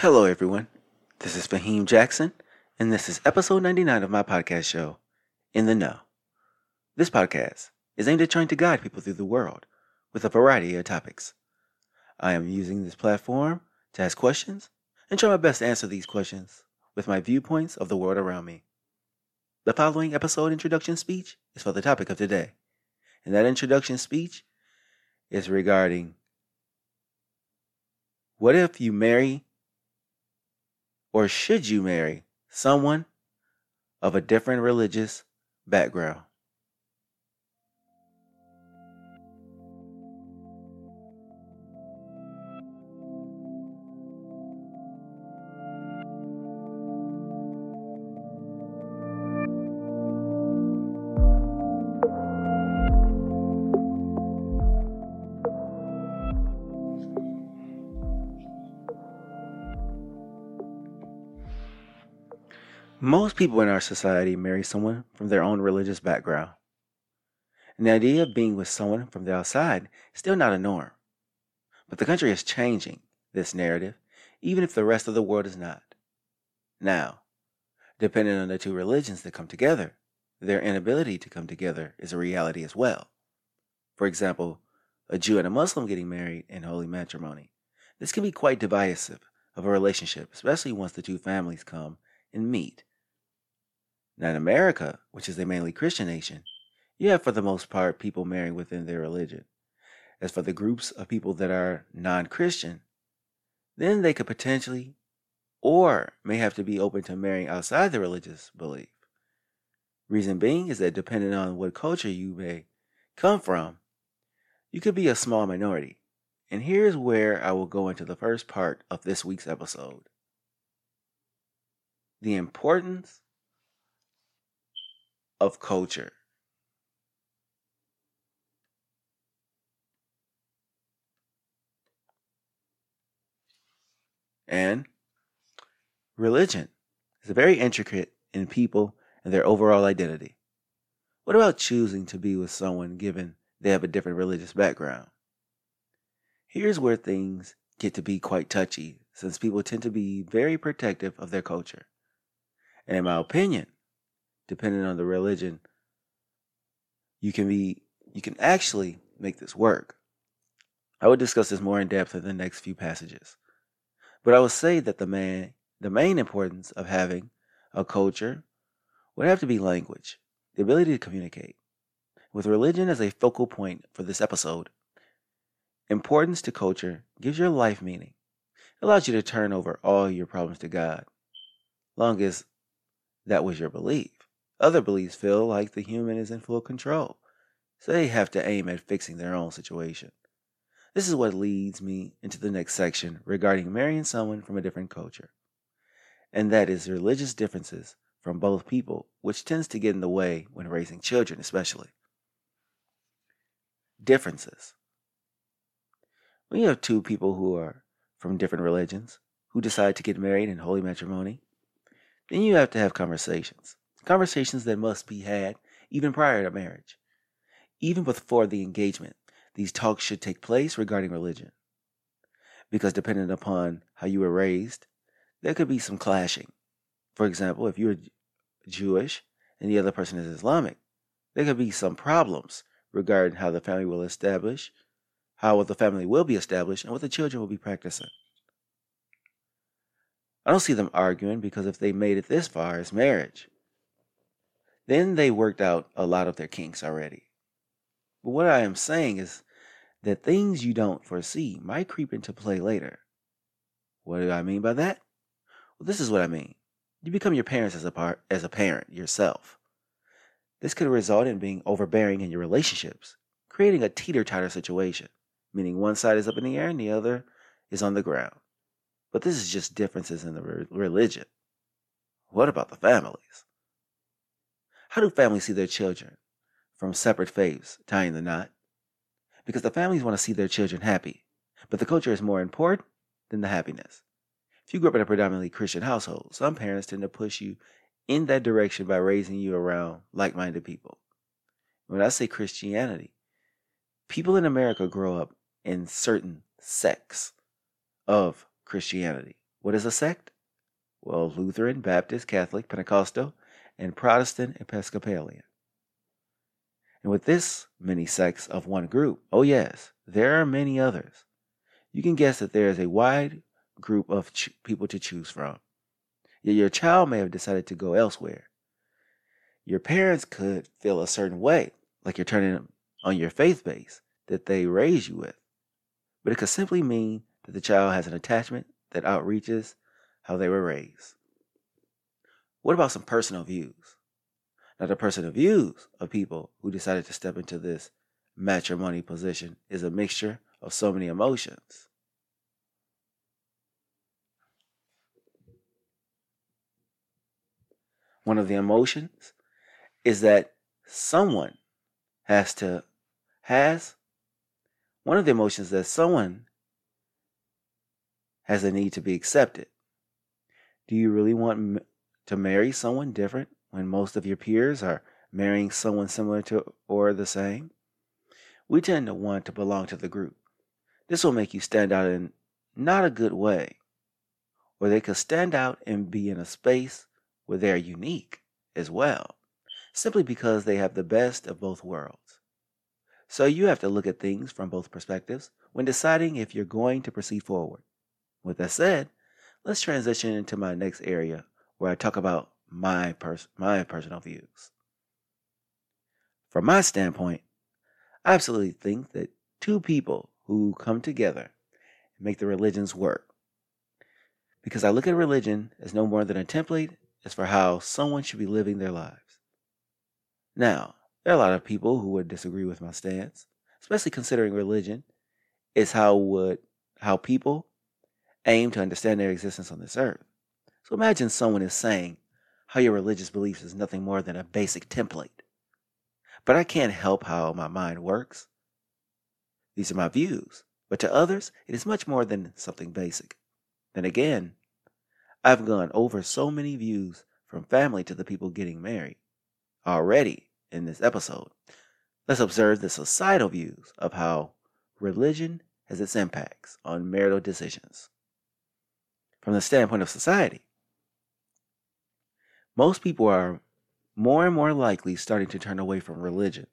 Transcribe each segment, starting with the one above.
Hello, everyone. This is Faheem Jackson, and this is episode 99 of my podcast show, In the Know. This podcast is aimed at trying to guide people through the world with a variety of topics. I am using this platform to ask questions and try my best to answer these questions with my viewpoints of the world around me. The following episode introduction speech is for the topic of today, and that introduction speech is regarding what if you marry or should you marry someone of a different religious background? Most people in our society marry someone from their own religious background. And the idea of being with someone from the outside is still not a norm. But the country is changing this narrative, even if the rest of the world is not. Now, depending on the two religions that come together, their inability to come together is a reality as well. For example, a Jew and a Muslim getting married in holy matrimony. This can be quite divisive of a relationship, especially once the two families come and meet now, in America, which is a mainly Christian nation, you have for the most part people marrying within their religion. As for the groups of people that are non Christian, then they could potentially or may have to be open to marrying outside the religious belief. Reason being is that depending on what culture you may come from, you could be a small minority. And here's where I will go into the first part of this week's episode the importance of culture. And religion is very intricate in people and their overall identity. What about choosing to be with someone given they have a different religious background? Here's where things get to be quite touchy since people tend to be very protective of their culture. And in my opinion, depending on the religion, you can be you can actually make this work. I will discuss this more in depth in the next few passages. But I would say that the man the main importance of having a culture would have to be language, the ability to communicate. With religion as a focal point for this episode, importance to culture gives your life meaning. It allows you to turn over all your problems to God, long as that was your belief. Other beliefs feel like the human is in full control, so they have to aim at fixing their own situation. This is what leads me into the next section regarding marrying someone from a different culture, and that is religious differences from both people, which tends to get in the way when raising children, especially. Differences. When you have two people who are from different religions who decide to get married in holy matrimony, then you have to have conversations conversations that must be had even prior to marriage. Even before the engagement, these talks should take place regarding religion. Because depending upon how you were raised, there could be some clashing. For example, if you're Jewish and the other person is Islamic, there could be some problems regarding how the family will establish, how the family will be established, and what the children will be practicing. I don't see them arguing because if they made it this far as marriage, then they worked out a lot of their kinks already. But what I am saying is that things you don't foresee might creep into play later. What do I mean by that? Well, this is what I mean. You become your parents as a part as a parent yourself. This could result in being overbearing in your relationships, creating a teeter-totter situation, meaning one side is up in the air and the other is on the ground. But this is just differences in the re- religion. What about the families? How do families see their children from separate faiths tying the knot? Because the families want to see their children happy, but the culture is more important than the happiness. If you grew up in a predominantly Christian household, some parents tend to push you in that direction by raising you around like minded people. When I say Christianity, people in America grow up in certain sects of Christianity. What is a sect? Well, Lutheran, Baptist, Catholic, Pentecostal, and Protestant Episcopalian. And with this many sects of one group, oh yes, there are many others. You can guess that there is a wide group of ch- people to choose from. Yet your child may have decided to go elsewhere. Your parents could feel a certain way, like you're turning on your faith base that they raised you with. But it could simply mean that the child has an attachment that outreaches how they were raised. What about some personal views? Now, the personal views of people who decided to step into this matrimony position is a mixture of so many emotions. One of the emotions is that someone has to has one of the emotions that someone has a need to be accepted. Do you really want to marry someone different when most of your peers are marrying someone similar to or the same? We tend to want to belong to the group. This will make you stand out in not a good way, or they could stand out and be in a space where they are unique as well, simply because they have the best of both worlds. So you have to look at things from both perspectives when deciding if you're going to proceed forward. With that said, let's transition into my next area where I talk about my pers- my personal views. From my standpoint, I absolutely think that two people who come together make the religions work. Because I look at religion as no more than a template as for how someone should be living their lives. Now, there are a lot of people who would disagree with my stance, especially considering religion is how would how people aim to understand their existence on this earth. So imagine someone is saying how your religious beliefs is nothing more than a basic template. But I can't help how my mind works. These are my views, but to others, it is much more than something basic. Then again, I've gone over so many views from family to the people getting married already in this episode. Let's observe the societal views of how religion has its impacts on marital decisions from the standpoint of society. Most people are more and more likely starting to turn away from religion.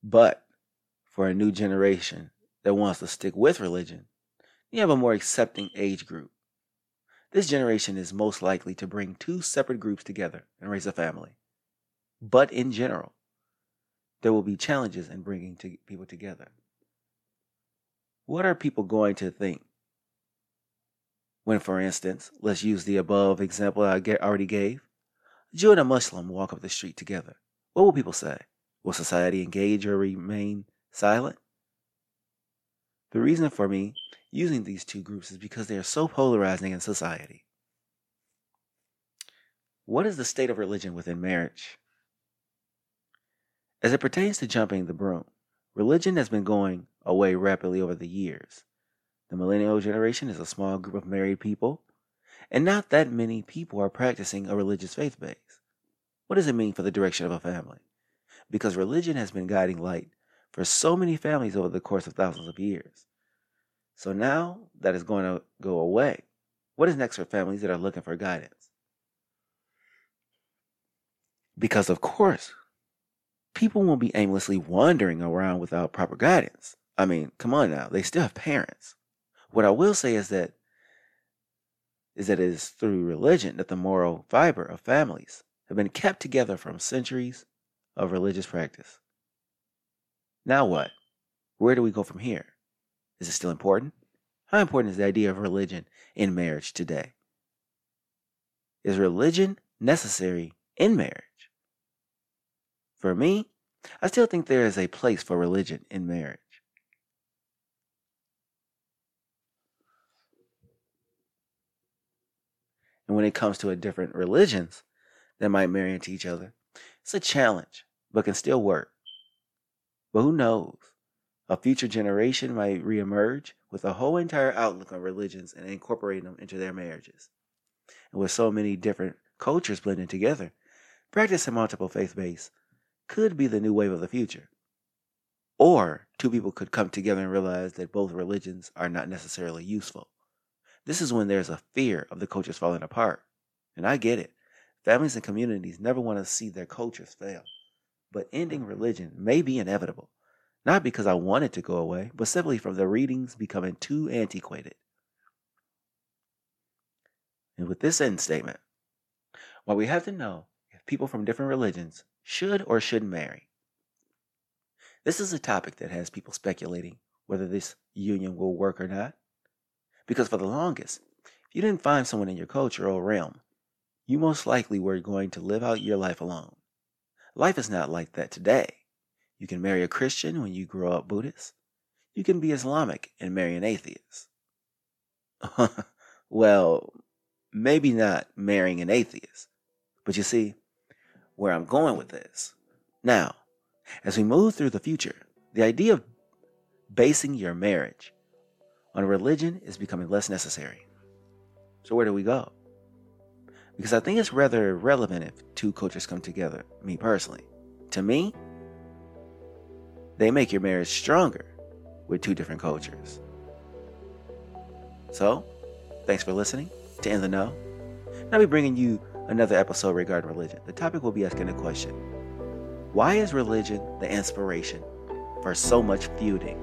But for a new generation that wants to stick with religion, you have a more accepting age group. This generation is most likely to bring two separate groups together and raise a family. But in general, there will be challenges in bringing to people together. What are people going to think when, for instance, let's use the above example I already gave, a Jew and a Muslim walk up the street together. What will people say? Will society engage or remain silent? The reason for me using these two groups is because they are so polarizing in society. What is the state of religion within marriage? As it pertains to jumping the broom, religion has been going away rapidly over the years. The millennial generation is a small group of married people, and not that many people are practicing a religious faith base. What does it mean for the direction of a family? Because religion has been guiding light for so many families over the course of thousands of years. So now that is going to go away. What is next for families that are looking for guidance? Because, of course, people won't be aimlessly wandering around without proper guidance. I mean, come on now, they still have parents. What I will say is that is that it is through religion that the moral fiber of families have been kept together from centuries of religious practice. Now what? Where do we go from here? Is it still important? How important is the idea of religion in marriage today? Is religion necessary in marriage? For me, I still think there is a place for religion in marriage. And when it comes to a different religions that might marry into each other, it's a challenge, but can still work. But who knows? A future generation might reemerge with a whole entire outlook on religions and incorporating them into their marriages. And with so many different cultures blending together, practicing multiple faith base could be the new wave of the future. Or two people could come together and realize that both religions are not necessarily useful This is when there's a fear of the cultures falling apart. And I get it. Families and communities never want to see their cultures fail. But ending religion may be inevitable, not because I want it to go away, but simply from the readings becoming too antiquated. And with this end statement, while we have to know if people from different religions should or shouldn't marry, this is a topic that has people speculating whether this union will work or not. Because for the longest, if you didn't find someone in your culture or realm, you most likely were going to live out your life alone. Life is not like that today. You can marry a Christian when you grow up Buddhist. You can be Islamic and marry an atheist. well, maybe not marrying an atheist. But you see where I'm going with this. Now, as we move through the future, the idea of basing your marriage on religion is becoming less necessary. So, where do we go? Because I think it's rather irrelevant if two cultures come together, me personally. To me, they make your marriage stronger with two different cultures. So, thanks for listening to In the Know. I'll be bringing you another episode regarding religion. The topic will be asking a question Why is religion the inspiration for so much feuding